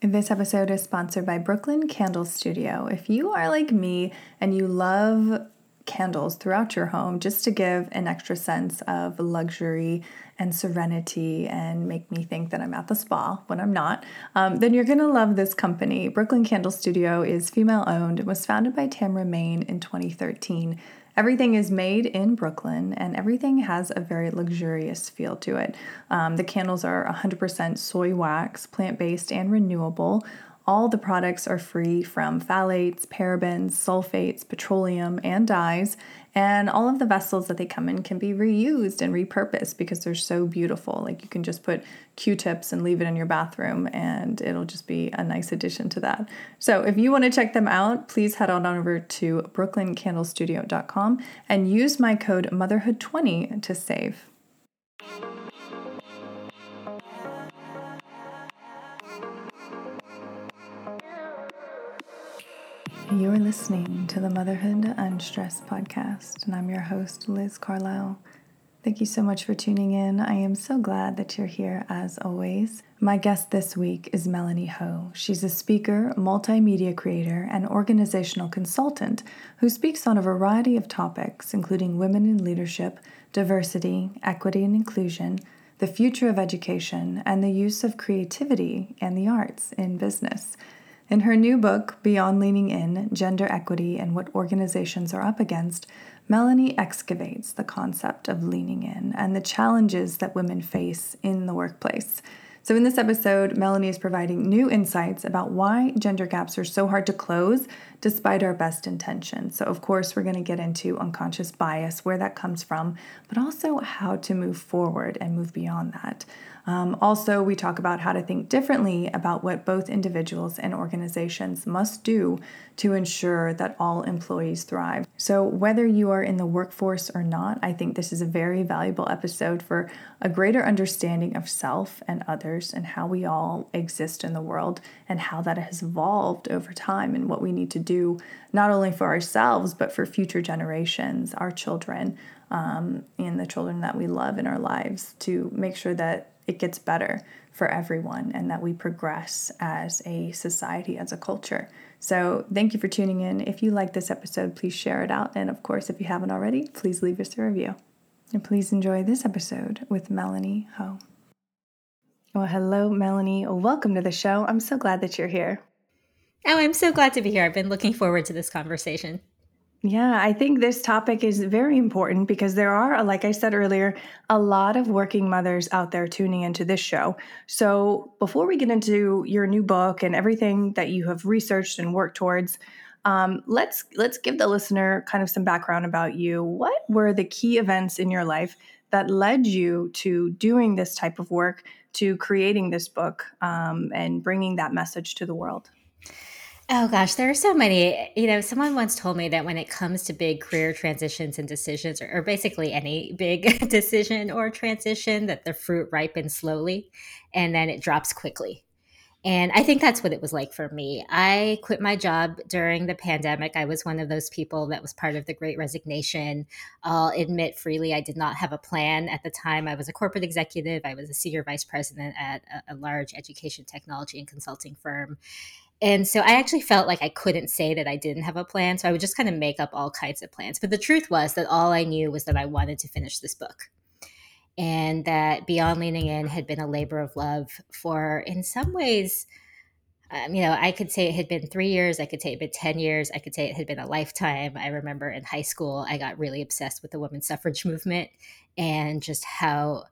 This episode is sponsored by Brooklyn Candle Studio. If you are like me and you love candles throughout your home just to give an extra sense of luxury and serenity and make me think that I'm at the spa when I'm not, um, then you're to love this company. Brooklyn Candle Studio is female owned. It was founded by Tamra Main in 2013. Everything is made in Brooklyn and everything has a very luxurious feel to it. Um, the candles are 100% soy wax, plant based, and renewable. All the products are free from phthalates, parabens, sulfates, petroleum, and dyes, and all of the vessels that they come in can be reused and repurposed because they're so beautiful. Like you can just put Q tips and leave it in your bathroom, and it'll just be a nice addition to that. So if you want to check them out, please head on over to brooklyncandlestudio.com and use my code motherhood20 to save. You're listening to the Motherhood Unstressed podcast, and I'm your host, Liz Carlisle. Thank you so much for tuning in. I am so glad that you're here as always. My guest this week is Melanie Ho. She's a speaker, multimedia creator, and organizational consultant who speaks on a variety of topics, including women in leadership, diversity, equity and inclusion, the future of education, and the use of creativity and the arts in business. In her new book, Beyond Leaning In Gender Equity and What Organizations Are Up Against, Melanie excavates the concept of leaning in and the challenges that women face in the workplace. So, in this episode, Melanie is providing new insights about why gender gaps are so hard to close despite our best intentions. So, of course, we're going to get into unconscious bias, where that comes from, but also how to move forward and move beyond that. Um, also, we talk about how to think differently about what both individuals and organizations must do to ensure that all employees thrive. So, whether you are in the workforce or not, I think this is a very valuable episode for a greater understanding of self and others and how we all exist in the world and how that has evolved over time and what we need to do not only for ourselves but for future generations, our children, um, and the children that we love in our lives to make sure that it gets better for everyone and that we progress as a society, as a culture. So, thank you for tuning in. If you like this episode, please share it out. And of course, if you haven't already, please leave us a review. And please enjoy this episode with Melanie Ho. Well, hello, Melanie. Welcome to the show. I'm so glad that you're here. Oh, I'm so glad to be here. I've been looking forward to this conversation. Yeah, I think this topic is very important because there are, like I said earlier, a lot of working mothers out there tuning into this show. So, before we get into your new book and everything that you have researched and worked towards, um, let's let's give the listener kind of some background about you. What were the key events in your life that led you to doing this type of work, to creating this book, um, and bringing that message to the world? Oh gosh, there are so many. You know, someone once told me that when it comes to big career transitions and decisions, or, or, basically any big decision or transition, that the fruit ripens slowly and then it drops quickly. And I think that's what it was like for me. I quit my job during the pandemic. I was one of those people that was part of the great resignation. I'll admit freely, I did not have a plan at the time. I was a corporate executive, I was a senior vice president at a, a large education technology and consulting firm and so I actually felt like I couldn't say that I didn't have a plan. So I would just kind of make up all kinds of plans. But the truth was that all I knew was that I wanted to finish this book. And that Beyond Leaning In had been a labor of love for, in some ways, um, you know, I could say it had been three years. I could say it had been 10 years. I could say it had been a lifetime. I remember in high school, I got really obsessed with the women's suffrage movement and just how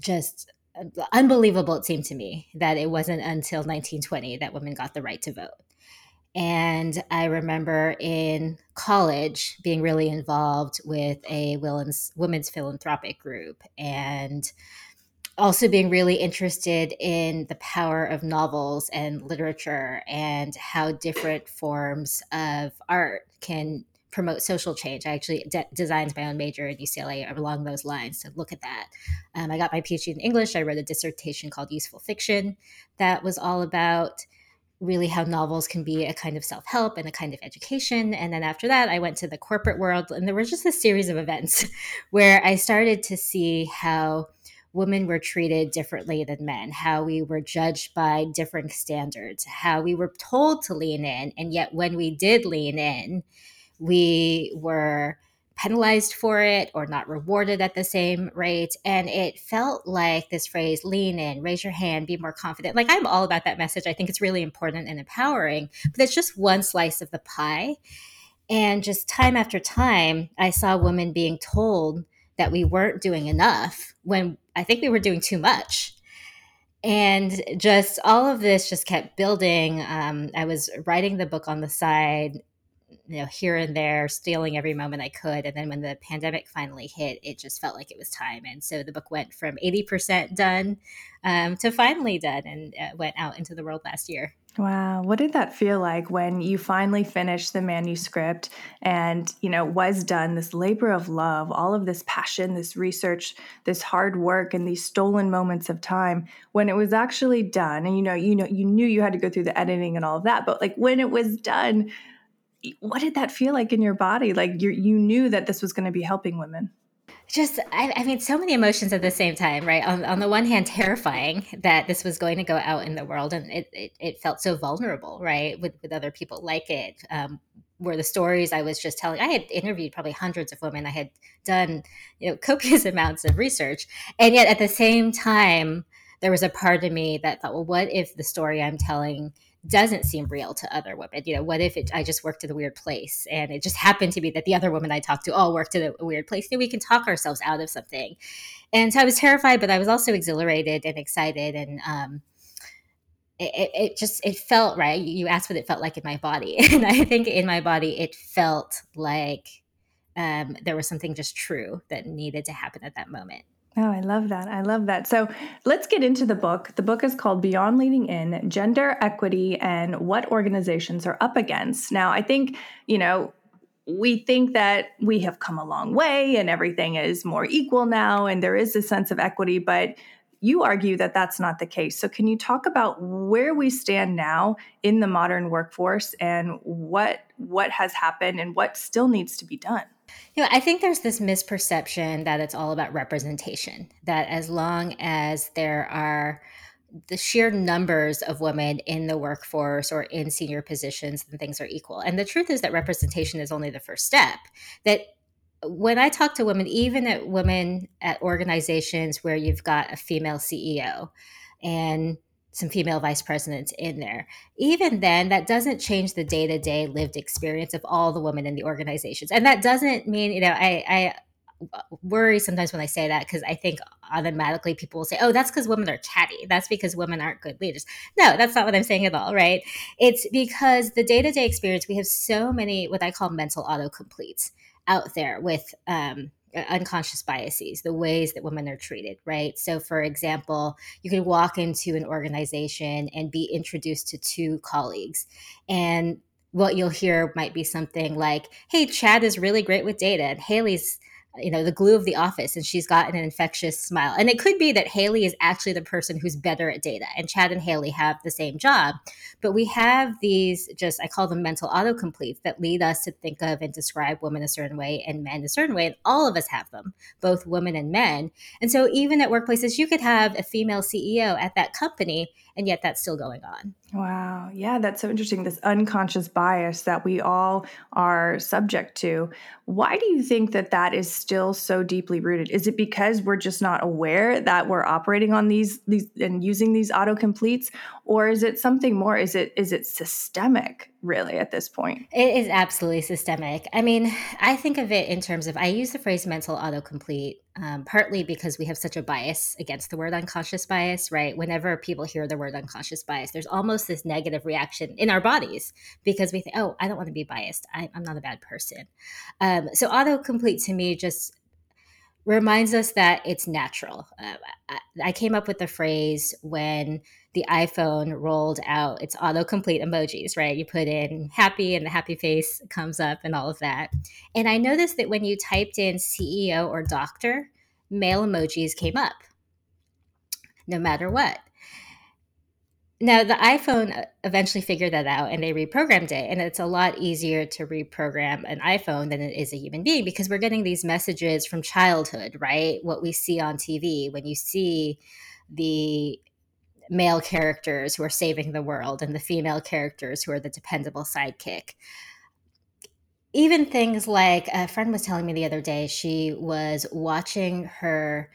just unbelievable it seemed to me that it wasn't until 1920 that women got the right to vote. And I remember in college being really involved with a women's, philanthropic group and also being really interested in the power of novels and literature and how different forms of art can promote social change. I actually de- designed my own major at UCLA along those lines to look at that. Um, I got my PhD in English. I wrote a dissertation called Useful Fiction that was all about really how novels can be a kind of self help and a kind of education. And then after that, I went to the corporate world, and there was just a series of events where I started to see how women were treated differently than men, how we were judged by different standards, how we were told to lean in. And yet, when we did lean in, we were penalized for it or not rewarded at the same rate. And it felt like this phrase lean in, raise your hand, be more confident. Like I'm all about that message. I think it's really important and empowering, but it's just one slice of the pie. And just time after time, I saw women being told that we weren't doing enough when I think we were doing too much. And just all of this just kept building. Um, I was writing the book on the side, you know, here and there, stealing every moment I could. And then when the pandemic finally hit, it just felt like it was time. And so the book went from 80% done um, to finally done and uh, went out into the world last year. Wow, what did that feel like when you finally finished the manuscript and, you know, was done this labor of love, all of this passion, this research, this hard work and these stolen moments of time when it was actually done and you know, you know you knew you had to go through the editing and all of that, but like when it was done, what did that feel like in your body? Like you you knew that this was going to be helping women. Just I, I, mean so many emotions at the same time right? On, on the one hand terrifying that this was going to go out in the world and it, it, it felt so vulnerable right with, with other people like it. Um, were the stories i was just telling i had interviewed probably hundreds of women. I had done you know copious amounts of research. And yet at the same time there was a part of me that thought well what if the story i'm telling doesn't seem real to other women. You know, what if it, I just worked at a weird place and it just happened to be that the other women I talked to all worked at a weird place? You know, we can talk ourselves out of something. And so I was terrified, but I was also exhilarated and excited. And, um, it, it just it felt right you asked what it felt like in my body and i think in my body it felt like um, there was something just true that needed to happen at that moment Oh, I love that. I love that. So let's get into the book. The book is called Beyond Leaning In Gender Equity and What Organizations Are Up Against. Now, I think, you know, we think that we have come a long way and everything is more equal now and there is a sense of equity, but you argue that that's not the case. So, can you talk about where we stand now in the modern workforce and what what has happened and what still needs to be done? You know, I think there's this misperception that it's all about representation, that as long as there are the sheer numbers of women in the workforce or in senior positions, then things are equal. And the truth is that representation is only the first step. That when I talk to women, even at women at organizations where you've got a female CEO and some female vice presidents in there. Even then, that doesn't change the day to day lived experience of all the women in the organizations. And that doesn't mean, you know, I, I uh, worry sometimes when I say that because I think automatically people will say, oh, that's because women are chatty. That's because women aren't good leaders. No, that's not what I'm saying at all, right? It's because the day to day experience, we have so many what I call mental autocompletes out there with, um, unconscious biases, the ways that women are treated, right? So, for example, you can walk into an organization and be introduced to two colleagues, and what you'll hear might be something like, Hey, Chad is really great with data, and Haley's you know the glue of the office and she's got an infectious smile. And it could be that haley is actually the person who's better at data and chad and haley have the same job. But we have these just i call them mental autocompletes that lead us to think of and describe women a certain way and men a certain way and all of us have them both women and men. And so even at workplaces you could have a female ceo at that company and yet that's still going on Wow. Yeah, that's so interesting. This unconscious bias that we all are subject to. Why do you think that that is still so deeply rooted? Is it because we're just not aware that we're operating on these these and using these autocompletes or is it something more? Is it is it systemic? Really at this point. It is absolutely systemic. I mean, I think of it in terms of I use the phrase mental autocomplete um, partly because we have such a bias against the word unconscious bias, right? Whenever people hear the word unconscious bias, there's almost this negative reaction in our bodies because we think, oh, I don't want to be biased. I, am not a bad person. Um, so autocomplete to me just reminds us that it's natural. Uh, I, I came up with the phrase when the iPhone rolled out its autocomplete emojis, right? You put in happy and the happy face comes up and all of that. And I noticed that when you typed in CEO or doctor, male emojis came up no matter what. Now, the iPhone uh, eventually figured that out and they reprogrammed it. And it's a lot easier to reprogram an iPhone than it is a human being because we're getting these messages from childhood, right? What we see on TV when you see the male characters who are saving the world and the female characters who are the dependable sidekick. Even things like a friend was telling me the other day, she was watching her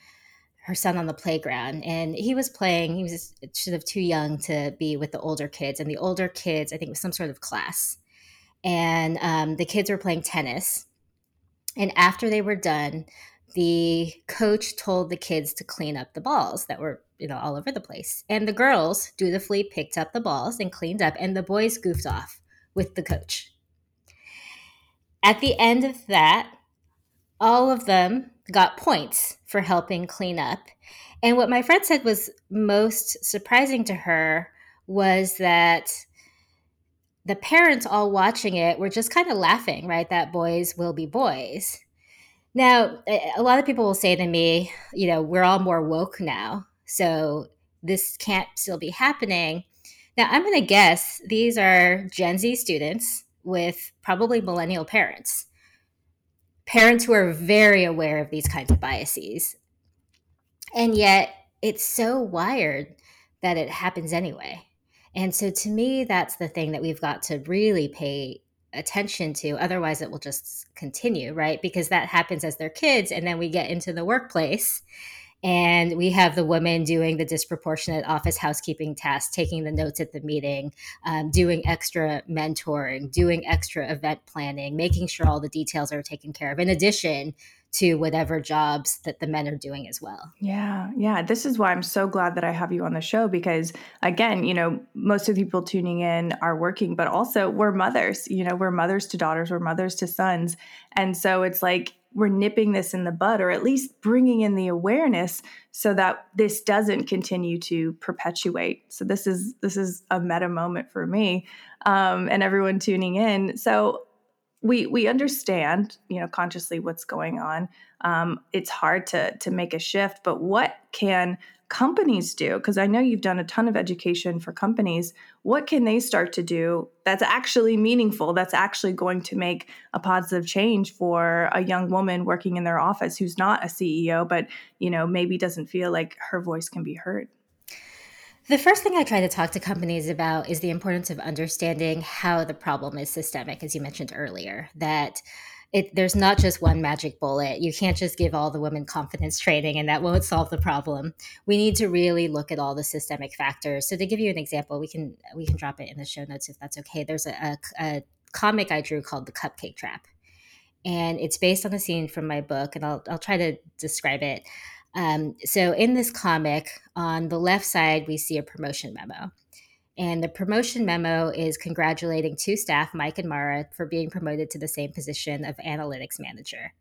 her son on the playground and he was playing he was sort of too young to be with the older kids and the older kids i think was some sort of class. And um, the kids were playing tennis and after they were done the coach told the kids to clean up the balls that were you know all over the place. And the girls dutifully picked up the balls and cleaned up and the boys goofed off with the coach. At the end of that all of them got points for helping clean up. And what my friend said was most surprising to her was that the parents all watching it were just kind of laughing, right? That boys will be boys. Now, a lot of people will say to me, you know, we're all more woke now. So this can't still be happening. Now, I'm going to guess these are Gen Z students with probably millennial parents parents who are very aware of these kinds of biases. And yet it's so wired that it happens anyway. And so to me, that's the thing that we've got to really pay attention to. Otherwise, it will just continue, right? Because that happens as they're kids. And then we get into the workplace and we have the woman doing the disproportionate office housekeeping tasks, taking the notes at the meeting, um, doing extra mentoring, doing extra event planning, making sure all the details are taken care of, in addition to whatever jobs that the men are doing as well. Yeah, yeah. This is why I'm so glad that I have you on the show because, again, you know, most of the people tuning in are working, but also we're mothers. You know, we're mothers to daughters, we're mothers to sons. And so it's like, we're nipping this in the bud or at least bringing in the awareness so that this doesn't continue to perpetuate. So this is this is a meta moment for me um, and everyone tuning in. So we we understand you know consciously what's going on. Um, it's hard to to make a shift but what can companies do because i know you've done a ton of education for companies what can they start to do that's actually meaningful that's actually going to make a positive change for a young woman working in their office who's not a ceo but you know maybe doesn't feel like her voice can be heard? The first thing I try to talk to companies about is the importance of understanding how the problem is systemic, as you mentioned earlier, that it, there's not just one magic bullet. You can't just give all the women confidence training and that won't solve the problem. We need to really look at all the systemic factors. So to give you an example, we can we can drop it in the show notes if that's okay. There's a, a, a comic I drew called The Cupcake Trap. And it's based on a scene from my book, and I'll, I'll try to describe it. Um, so in this comic, on the left side, we see a promotion memo. And the promotion memo is congratulating two staff, Mike and Mara, for being promoted to the same position of analytics manager.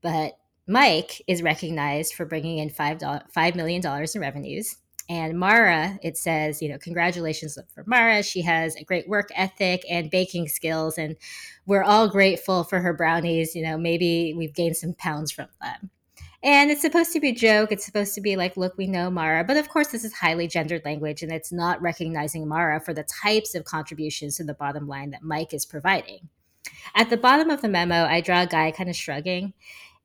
But Mike is recognized for bringing in $5, $5 million in revenues. And Mara, it says, you know, congratulations for Mara. She has a great work ethic and baking skills. And we're all grateful for her brownies. You know, maybe we've gained some pounds from them. And it's supposed to be a joke. It's supposed to be like, look, we know Mara. But of course, this is highly gendered language and it's not recognizing Mara for the types of contributions to the bottom line that Mike is providing. At the bottom of the memo, I draw a guy kind of shrugging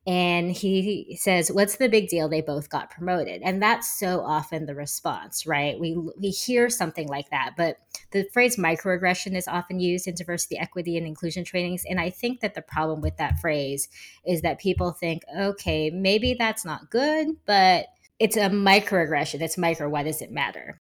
and he says what's the big deal they both got promoted and that's so often the response right we we hear something like that but the phrase microaggression is often used in diversity equity and inclusion trainings and i think that the problem with that phrase is that people think okay maybe that's not good but it's a microaggression it's micro why does it matter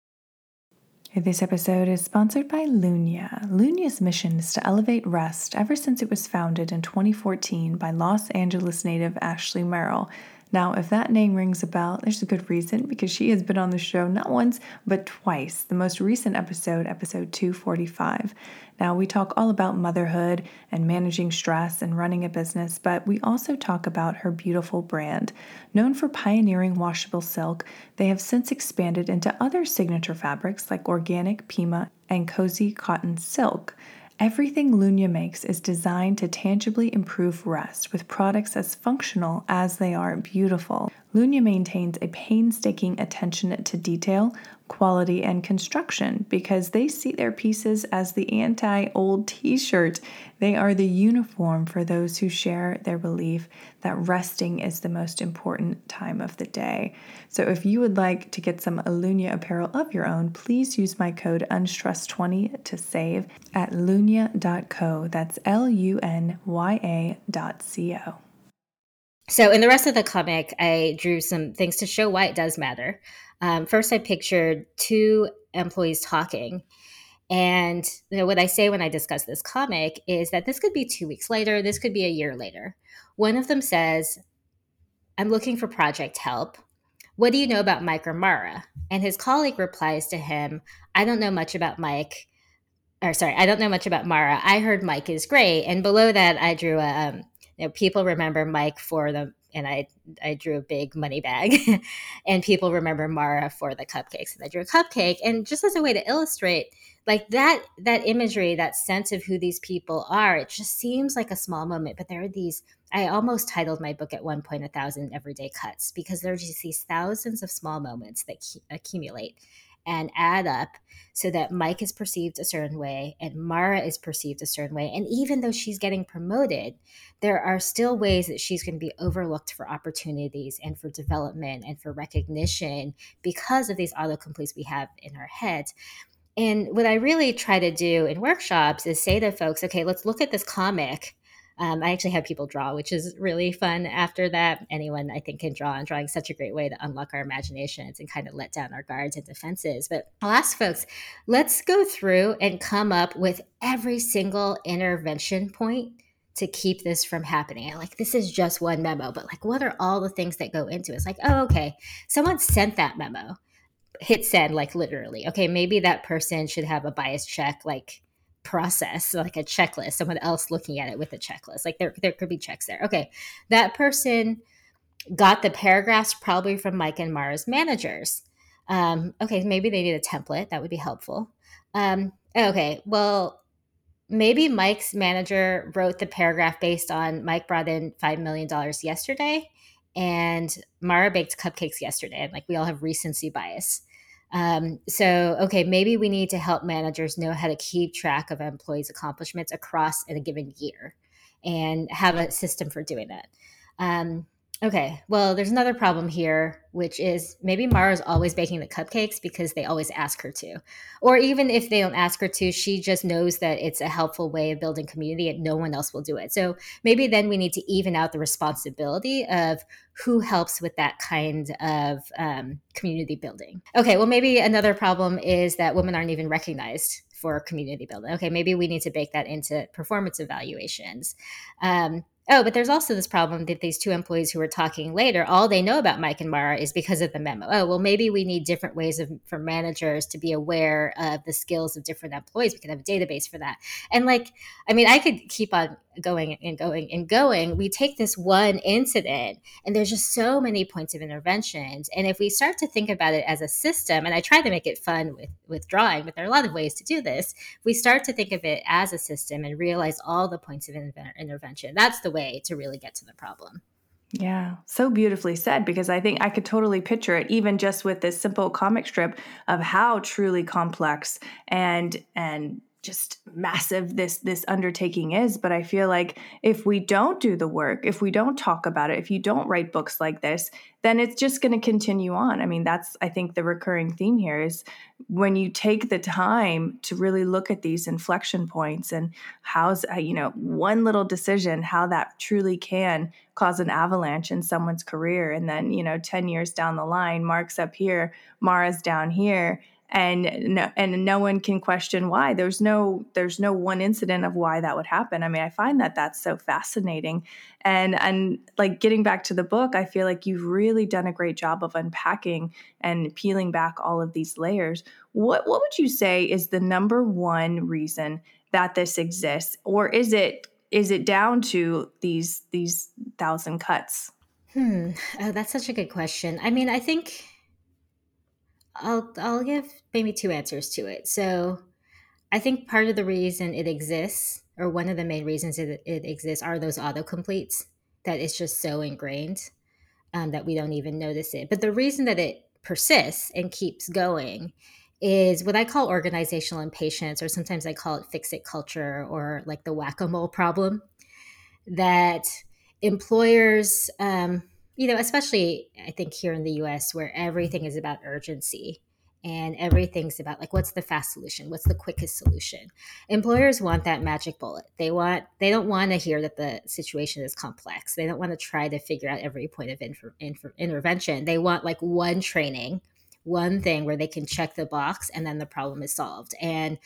this episode is sponsored by Lunya. Lunya's mission is to elevate rest ever since it was founded in 2014 by Los Angeles native Ashley Merrill. Now, if that name rings a bell, there's a good reason because she has been on the show not once, but twice. The most recent episode, episode 245. Now, we talk all about motherhood and managing stress and running a business, but we also talk about her beautiful brand. Known for pioneering washable silk, they have since expanded into other signature fabrics like organic, Pima, and cozy cotton silk. Everything Lunya makes is designed to tangibly improve rest with products as functional as they are beautiful. Lunya maintains a painstaking attention to detail, quality, and construction because they see their pieces as the anti old t shirt. They are the uniform for those who share their belief that resting is the most important time of the day. So, if you would like to get some Lunya apparel of your own, please use my code UNSTRESS20 to save at lunya.co. That's L U N Y A dot C O. So, in the rest of the comic, I drew some things to show why it does matter. Um, first, I pictured two employees talking. And you know, what I say when I discuss this comic is that this could be two weeks later, this could be a year later. One of them says, I'm looking for project help. What do you know about Mike or Mara? And his colleague replies to him, I don't know much about Mike. Or sorry, I don't know much about Mara. I heard Mike is great. And below that, I drew a, um, you know, people remember Mike for the and I I drew a big money bag, and people remember Mara for the cupcakes, and I drew a cupcake, and just as a way to illustrate like that that imagery, that sense of who these people are, it just seems like a small moment, but there are these. I almost titled my book at one point "A Thousand Everyday Cuts" because there are just these thousands of small moments that accumulate and add up so that Mike is perceived a certain way and Mara is perceived a certain way. And even though she's getting promoted, there are still ways that she's going to be overlooked for opportunities and for development and for recognition because of these autocompletes we have in our heads. And what I really try to do in workshops is say to folks, okay, let's look at this comic um, I actually have people draw, which is really fun. After that, anyone I think can draw, and drawing such a great way to unlock our imaginations and kind of let down our guards and defenses. But I'll ask folks, let's go through and come up with every single intervention point to keep this from happening. Like this is just one memo, but like what are all the things that go into it? It's like, oh, okay, someone sent that memo. Hit send, like literally. Okay, maybe that person should have a bias check, like process like a checklist someone else looking at it with a checklist. Like there, there could be checks there. Okay that person got the paragraphs probably from mike and mara's managers. Um, okay maybe they need a template. That would be helpful. Um, okay well maybe mike's manager wrote the paragraph based on mike brought in $5 million yesterday and mara baked cupcakes yesterday. And like we all have recency bias um, so, okay, maybe we need to help managers know how to keep track of employees' accomplishments across in a given year and have a system for doing that. Um, Okay, well, there's another problem here, which is maybe Mara's always baking the cupcakes because they always ask her to. Or even if they don't ask her to, she just knows that it's a helpful way of building community and no one else will do it. So maybe then we need to even out the responsibility of who helps with that kind of um, community building. Okay, well, maybe another problem is that women aren't even recognized for community building. Okay, maybe we need to bake that into performance evaluations. Um, Oh, but there's also this problem that these two employees who are talking later, all they know about Mike and Mara is because of the memo. Oh, well, maybe we need different ways of for managers to be aware of the skills of different employees. We could have a database for that. And like, I mean, I could keep on going and going and going. We take this one incident, and there's just so many points of interventions. And if we start to think about it as a system, and I try to make it fun with with drawing, but there are a lot of ways to do this. We start to think of it as a system and realize all the points of intervention. That's the way way to really get to the problem. Yeah, so beautifully said because I think I could totally picture it even just with this simple comic strip of how truly complex and and just massive this this undertaking is but i feel like if we don't do the work if we don't talk about it if you don't write books like this then it's just going to continue on. I mean that's i think the recurring theme here is when you take the time to really look at these inflection points and how's uh, you know one little decision how that truly can cause an avalanche in someone's career and then you know 10 years down the line mark's up here mara's down here and no, and no one can question why. There's no there's no one incident of why that would happen. I mean i find that that's so fascinating. And and like getting back to the book i feel like you've really done a great job of unpacking and peeling back all of these layers. What what would you say is the number one reason that this exists? Or is it is it down to these these thousand cuts? Hmm. Oh, that's such a good question. I mean i think I'll I'll give maybe two answers to it. So I think part of the reason it exists, or one of the main reasons it, it exists, are those autocompletes that it's just so ingrained um, that we don't even notice it. But the reason that it persists and keeps going is what I call organizational impatience, or sometimes I call it fix it culture or like the whack a mole problem. That employers, um, you know, especially I think here in the US, where everything is about urgency and everything's about like what's the fast solution? What's the quickest solution? Employers want that magic bullet. They want they don't want to hear that the situation is complex. They don't want to try to figure out every point of inter, inter, intervention. They want like one training one thing where they can check the box and then the problem is solved. And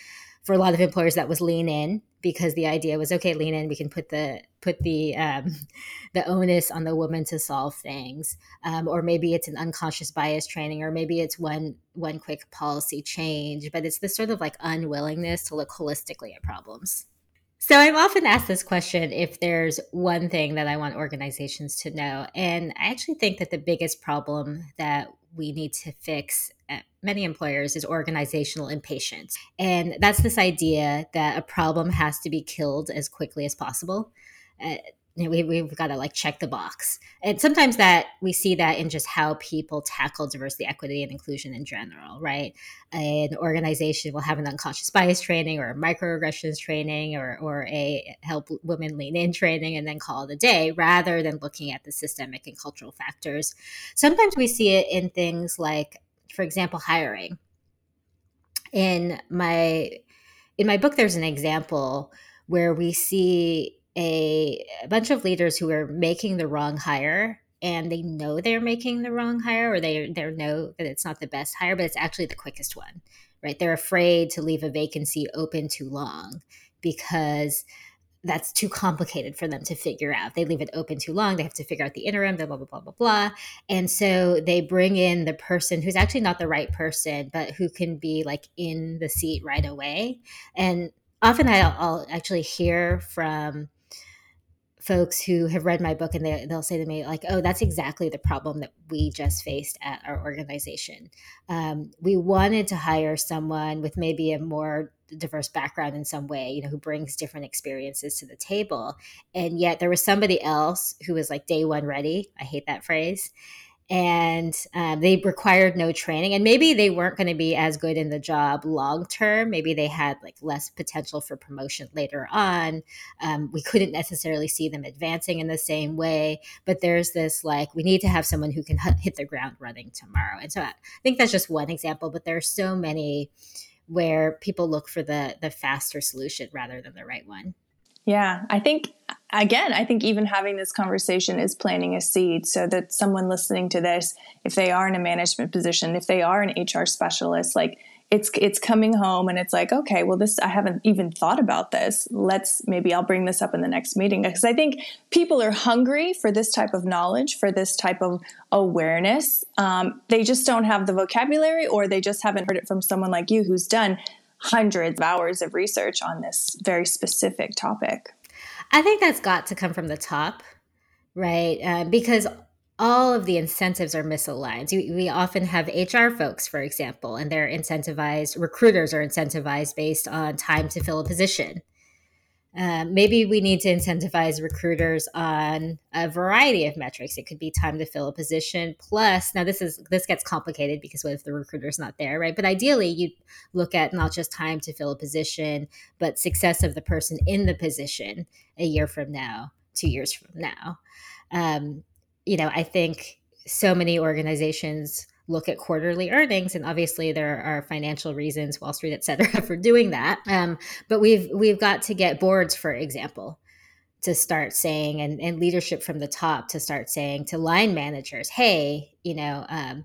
for a lot of employers that was lean in because the idea was okay lean in we can put the put the um, the onus on the woman to solve things. Um, or maybe it's an unconscious bias training or maybe it's one one quick policy change but it's this sort of like unwillingness to look holistically at problems. So i'm often asked this question if there's one thing that i want organizations to know and i actually think that the biggest problem that we need to fix at many employers is organizational impatience. And that's this idea that a problem has to be killed as quickly as possible. Uh, we, we've got to like check the box. And sometimes that we see that in just how people tackle diversity, equity, and inclusion in general, right? An organization will have an unconscious bias training or a microaggressions training or, or a help women lean in training and then call it a day rather than looking at the systemic and cultural factors. Sometimes we see it in things like, for example, hiring. In my in my book, there's an example where we see a, a bunch of leaders who are making the wrong hire and they know they're making the wrong hire or they they know that it's not the best hire but it's actually the quickest one right they're afraid to leave a vacancy open too long because that's too complicated for them to figure out. They leave it open too long. They have to figure out the interim, blah, blah, blah, blah, blah, blah. And so they bring in the person who's actually not the right person, but who can be like in the seat right away. And often I'll, I'll actually hear from folks who have read my book and they, they'll say to me like oh that's exactly the problem that we just faced at our organization. Um, we wanted to hire someone with maybe a more diverse background in some way you know who brings different experiences to the table. And yet there was somebody else who was like day one ready. I hate that phrase and um, they required no training and maybe they weren't going to be as good in the job long term. Maybe they had like less potential for promotion later on. Um, we couldn't necessarily see them advancing in the same way but there's this like we need to have someone who can hit the ground running tomorrow and so i think that's just one example but there are so many where people look for the the faster solution rather than the right one yeah, I think again, I think even having this conversation is planting a seed so that someone listening to this, if they are in a management position, if they are an HR specialist, like it's it's coming home and it's like, okay, well this I haven't even thought about this. Let's maybe I'll bring this up in the next meeting because I think people are hungry for this type of knowledge, for this type of awareness. Um, they just don't have the vocabulary, or they just haven't heard it from someone like you who's done hundreds of hours of research on this very specific topic. I think that's got to come from the top, right? Uh, because all of the incentives are misaligned. We, we, often have HR folks, for example, and they're incentivized, recruiters are incentivized based on time to fill a position. Um, maybe we need to incentivize recruiters on a variety of metrics. It could be time to fill a position plus. Now this is this gets complicated because what if the recruiter's not there, right? But ideally, you look at not just time to fill a position, but success of the person in the position a year from now, two years from now. Um, you know, I think so many organizations look at quarterly earnings and obviously there are financial reasons wall street et cetera for doing that. Um, but we've we've got to get boards for example to start saying and, and leadership from the top to start saying to line managers hey you know um,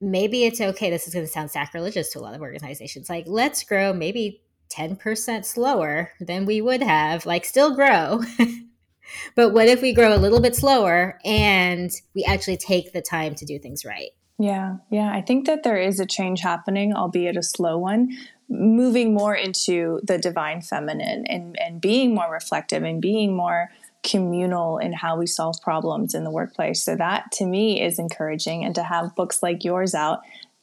maybe it's okay this is going to sound sacrilegious to a lot of organizations like let's grow maybe 10% slower than we would have like still grow But what if we grow a little bit slower and we actually take the time to do things right? Yeah, yeah. I think that there is a change happening, albeit a slow one, moving more into the divine feminine and, and being more reflective and being more communal in how we solve problems in the workplace. So that to me is encouraging. And to have books like yours out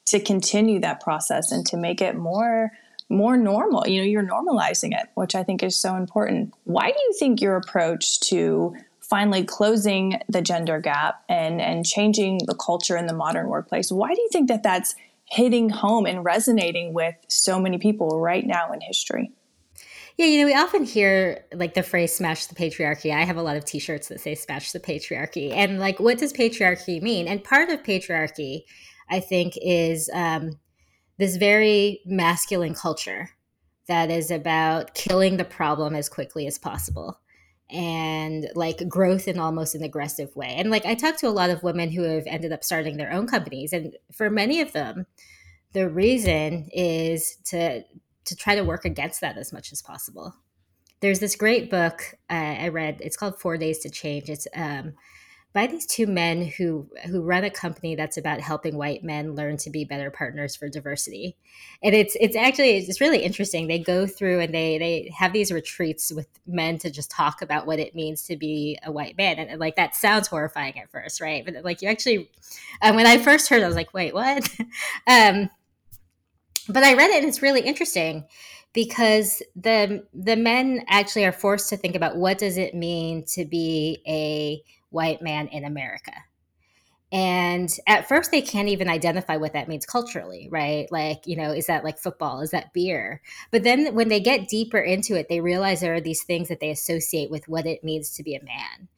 to continue that process and to make it more more normal. You know, you're normalizing it, which I think is so important. Why do you think your approach to finally closing the gender gap and and changing the culture in the modern workplace. Why do you think that that's hitting home and resonating with so many people right now in history? Yeah, you know, we often hear like the phrase smash the patriarchy. I have a lot of t shirts that say smash the patriarchy. And like, what does patriarchy mean? And part of patriarchy, I think, is um, this very masculine culture that is about killing the problem as quickly as possible and like growth in almost an aggressive way. And like I talk to a lot of women who have ended up starting their own companies and for many of them the reason is to to try to work against that as much as possible. There's this great book uh, I read. It's called Four Days to Change. It's um, by these two men who who run a company that's about helping white men learn to be better partners for diversity. And it's it's actually it's really interesting. They go through and they they have these retreats with men to just talk about what it means to be a white man. And, and like that sounds horrifying at first right? But like you actually um, when i first heard it, i was like wait what? Um but I read it and it's really interesting because the the men actually are forced to think about what does it mean to be a white man in America. And at first they can't even identify what that means culturally, right? Like, you know, is that like football? Is that beer? But then when they get deeper into it, they realize there are these things that they associate with what it means to be a man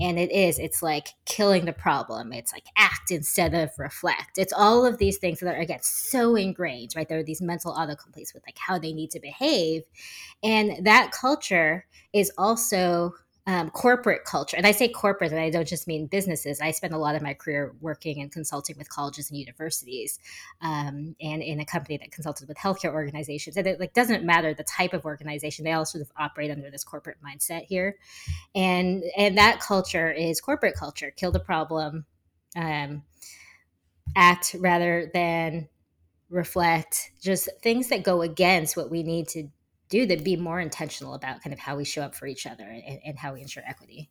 and it is it's like killing the problem it's like act instead of reflect it's all of these things that are again so ingrained right there are these mental autocompletes with like how they need to behave and that culture is also um, corporate culture. And I say corporate, and I don't just mean businesses. I spent a lot of my career working and consulting with colleges and universities, um, and in a company that consulted with healthcare organizations. And it like doesn't matter the type of organization; they all sort of operate under this corporate mindset here, and and that culture is corporate culture. Kill the problem, um, act rather than reflect. Just things that go against what we need to do to be more intentional about kind of how we show up for each other and, and how we ensure equity.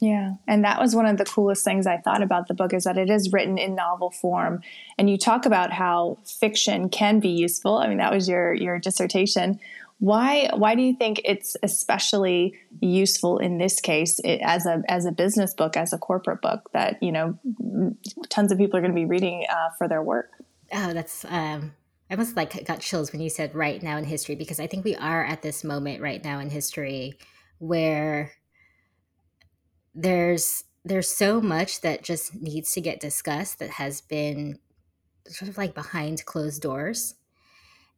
Yeah. And that was one of the coolest things I thought about the book is that it is written in novel form. And you talk about how fiction can be useful. I mean, that was your your dissertation. Why why do you think it's especially useful in this case as a as a business book, as a corporate book that, you know, tons of people are going to be reading uh, for their work? Oh, that's um I almost like got chills when you said right now in history because I think we are at this moment right now in history where there's there's so much that just needs to get discussed that has been sort of like behind closed doors.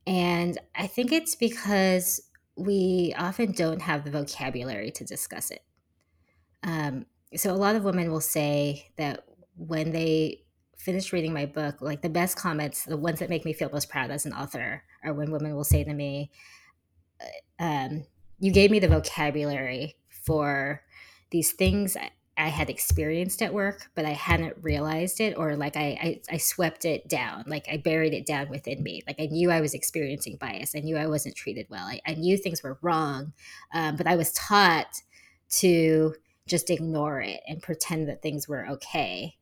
And I think it's because we often don't have the vocabulary to discuss it. Um, so a lot of women will say that when they finished reading my book, like the best comments, the ones that make me feel most proud as an author, are when women will say to me, uh, um, "You gave me the vocabulary for these things I had experienced at work, but I hadn't realized it, or like I, I, I swept it down, like I buried it down within me. Like I knew I was experiencing bias, I knew I wasn't treated well, I, I knew things were wrong, um, but I was taught to." just ignore it and pretend that things were okay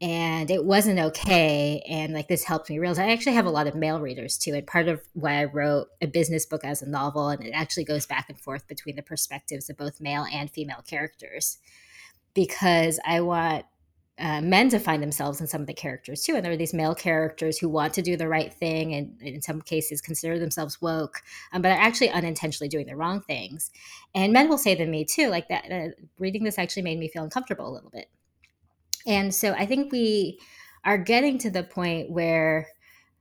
and it wasn't okay and like this helped me realize i actually have a lot of male readers too and part of why i wrote a business book as a novel and it actually goes back and forth between the perspectives of both male and female characters because i want uh, men to find themselves in some of the characters too and there are these male characters who want to do the right thing and in some cases consider themselves woke um, but are actually unintentionally doing the wrong things. And men will say to me too like that uh, reading this actually made me feel uncomfortable a little bit and so I think we are getting to the point where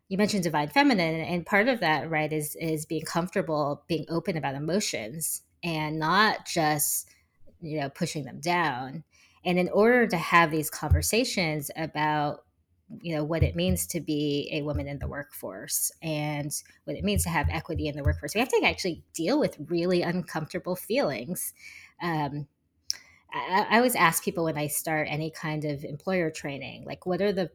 you mentioned divine feminine and part of that right is is being comfortable being open about emotions and not just you know pushing them down. And in order to have these conversations about you know what it means to be a woman in the workforce and what it means to have equity in the workforce we have to actually deal with really uncomfortable feelings um, I, I always ask people when I start any kind of employer training, like, what are the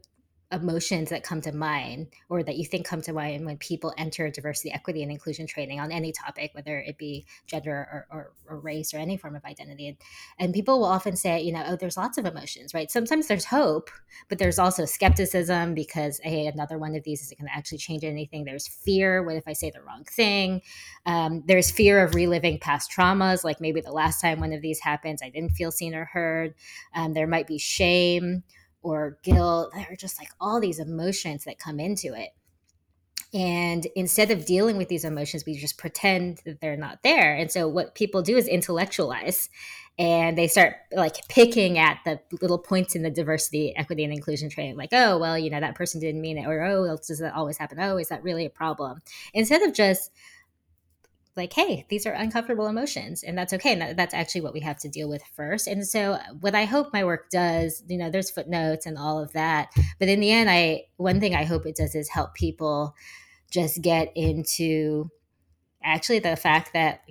emotions that come to mind or that you think come to mind when people enter diversity, equity, and inclusion training on any topic, whether it be gender or, or, or, race or any form of identity. And, and people will often say, you know, oh, there's lots of emotions, right? Sometimes there's hope, but there's also skepticism because, hey, another one of these is it going to actually change anything. There's fear. What if I say the wrong thing? Um, there's fear of reliving past traumas, like maybe the last time one of these happens, I didn't feel seen or heard. Um, there might be shame or guilt. There are just like all these emotions that come into it. And instead of dealing with these emotions, we just pretend that they're not there. And so what people do is intellectualize and they start like picking at the little points in the diversity, equity, and inclusion training, like, oh, well, you know, that person didn't mean it, or oh, does that always happen? Oh, is that really a problem? Instead of just like, hey, these are uncomfortable emotions, and that's okay. And that, that's actually what we have to deal with first. And so, what I hope my work does, you know, there's footnotes and all of that, but in the end, I one thing I hope it does is help people just get into actually the fact that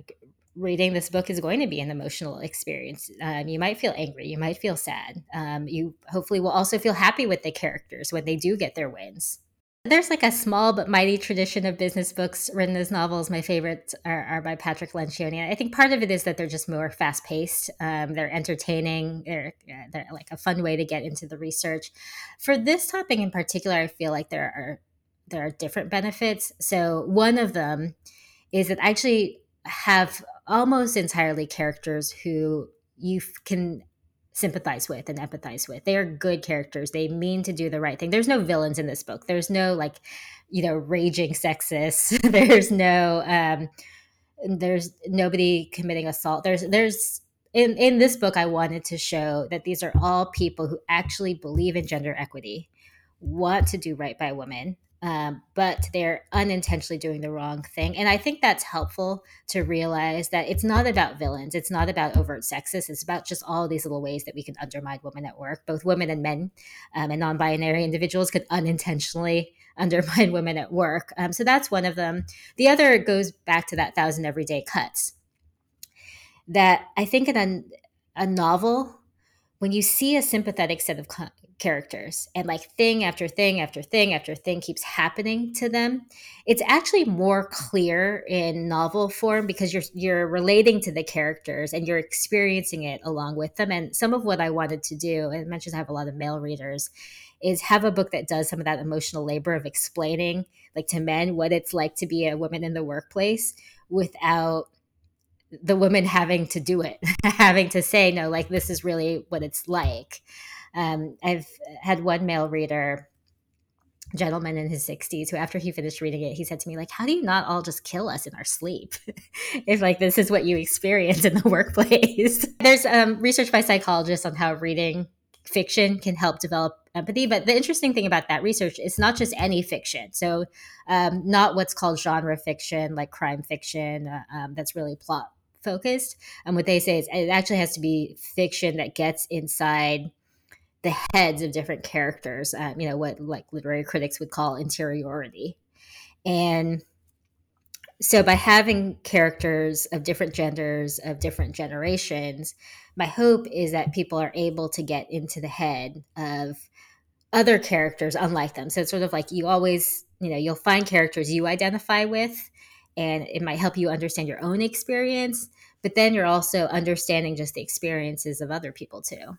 reading this book is going to be an emotional experience. Um, you might feel angry, you might feel sad. Um, you hopefully will also feel happy with the characters when they do get their wins. There's like a small but mighty tradition of business books written as novels. My favorites are, are by Patrick Lencioni. I think part of it is that they're just more fast paced. Um, they're entertaining. They're, they're like a fun way to get into the research. For this topic in particular, I feel like there are there are different benefits. So one of them is that I actually have almost entirely characters who you can sympathize with and empathize with. They are good characters. They mean to do the right thing. There's no villains in this book. There's no like, you know, raging sexist. there's no um there's nobody committing assault. There's there's in in this book I wanted to show that these are all people who actually believe in gender equity, want to do right by women, um, but they're unintentionally doing the wrong thing. And I think that's helpful to realize that it's not about villains. It's not about overt sexist. It's about just all these little ways that we can undermine women at work. Both women and men um, and non binary individuals could unintentionally undermine women at work. Um, so that's one of them. The other goes back to that thousand everyday cuts. That I think in a, a novel, when you see a sympathetic set of characters and like thing after thing after thing after thing keeps happening to them it's actually more clear in novel form because you're you're relating to the characters and you're experiencing it along with them and some of what i wanted to do and mentions i have a lot of male readers is have a book that does some of that emotional labor of explaining like to men what it's like to be a woman in the workplace without the woman having to do it having to say no like this is really what it's like um, I've had one male reader, gentleman in his 60s, who after he finished reading it, he said to me, like, how do you not all just kill us in our sleep? if like this is what you experience in the workplace. There's um, research by psychologists on how reading fiction can help develop empathy. But the interesting thing about that research is not just any fiction. So, um, not what's called genre fiction, like crime fiction, uh, um, that's really plot focused. And what they say is it actually has to be fiction that gets inside the heads of different characters, um, you know, what like literary critics would call interiority. And so by having characters of different genders, of different generations, my hope is that people are able to get into the head of other characters unlike them. So it's sort of like you always, you know, you'll find characters you identify with and it might help you understand your own experience, but then you're also understanding just the experiences of other people too.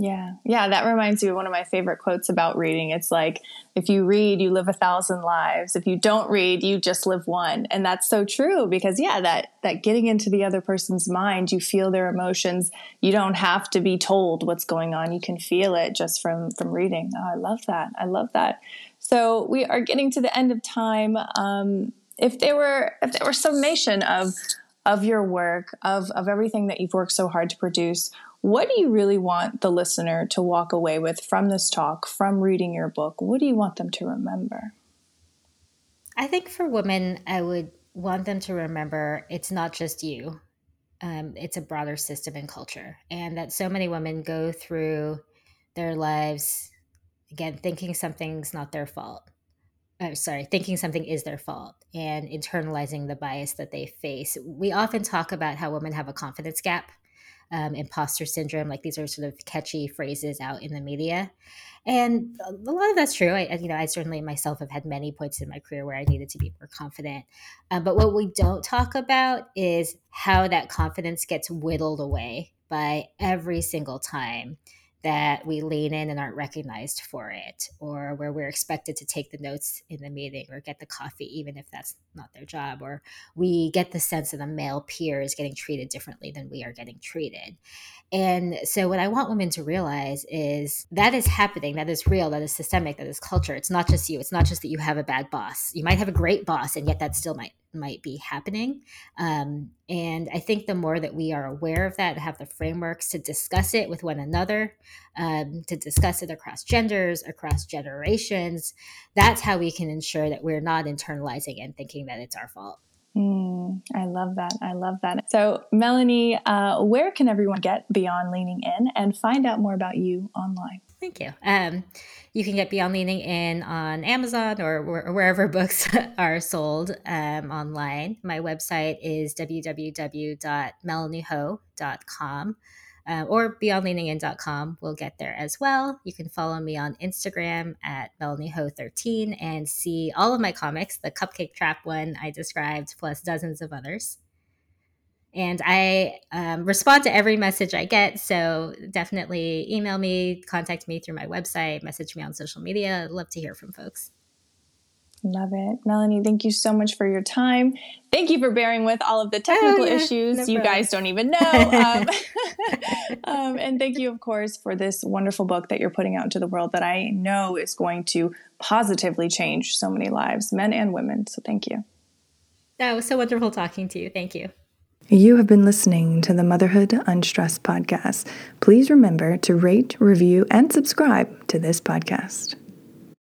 Yeah. Yeah. That reminds me of one of my favorite quotes about reading. It's like, if you read, you live a thousand lives. If you don't read, you just live one. And that's so true because yeah, that, that getting into the other person's mind, you feel their emotions. You don't have to be told what's going on. You can feel it just from, from reading. Oh, I love that. I love that. So we are getting to the end of time. Um, if there were, if there were summation of, of your work, of, of everything that you've worked so hard to produce, what do you really want the listener to walk away with from this talk, from reading your book? What do you want them to remember? I think for women, I would want them to remember it's not just you, um, it's a broader system and culture. And that so many women go through their lives, again, thinking something's not their fault. Oh, sorry, thinking something is their fault and internalizing the bias that they face. We often talk about how women have a confidence gap um, imposter syndrome. Like these are sort of catchy phrases out in the media. And a lot of that's true. I, you know, I certainly myself have had many points in my career where I needed to be more confident. Um, but what we don't talk about is how that confidence gets whittled away by every single time that we lean in and aren't recognized for it, or where we're expected to take the notes in the meeting or get the coffee, even if that's not their job, or we get the sense that the male peer is getting treated differently than we are getting treated. And so, what I want women to realize is that is happening, that is real, that is systemic, that is culture. It's not just you. It's not just that you have a bad boss. You might have a great boss, and yet that still might might be happening. Um, and I think the more that we are aware of that, have the frameworks to discuss it with one another, um, to discuss it across genders, across generations, that's how we can ensure that we're not internalizing and thinking that it's our fault. Mm, I love that. I love that. So, Melanie, uh, where can everyone get Beyond Leaning In and find out more about you online? Thank you. Um, you can get Beyond Leaning In on Amazon or, wherever books are sold um, online. My website is www.melanieho.com uh, or beyondleaningin.com will get there as well. You can follow me on Instagram at melanieho13 and see all of my comics, the Cupcake Trap one I described, plus dozens of others. And I um, respond to every message I get. So definitely email me, contact me through my website, message me on social media. I'd love to hear from folks. Love it. Melanie, thank you so much for your time. Thank you for bearing with all of the technical oh, yeah. issues. No you guys don't even know. Um, um, and thank you, of course, for this wonderful book that you're putting out into the world that I know is going to positively change so many lives, men and women. So thank you. That was so wonderful talking to you. Thank you. You have been listening to the Motherhood Unstressed podcast. Please remember to rate, review, and subscribe to this podcast.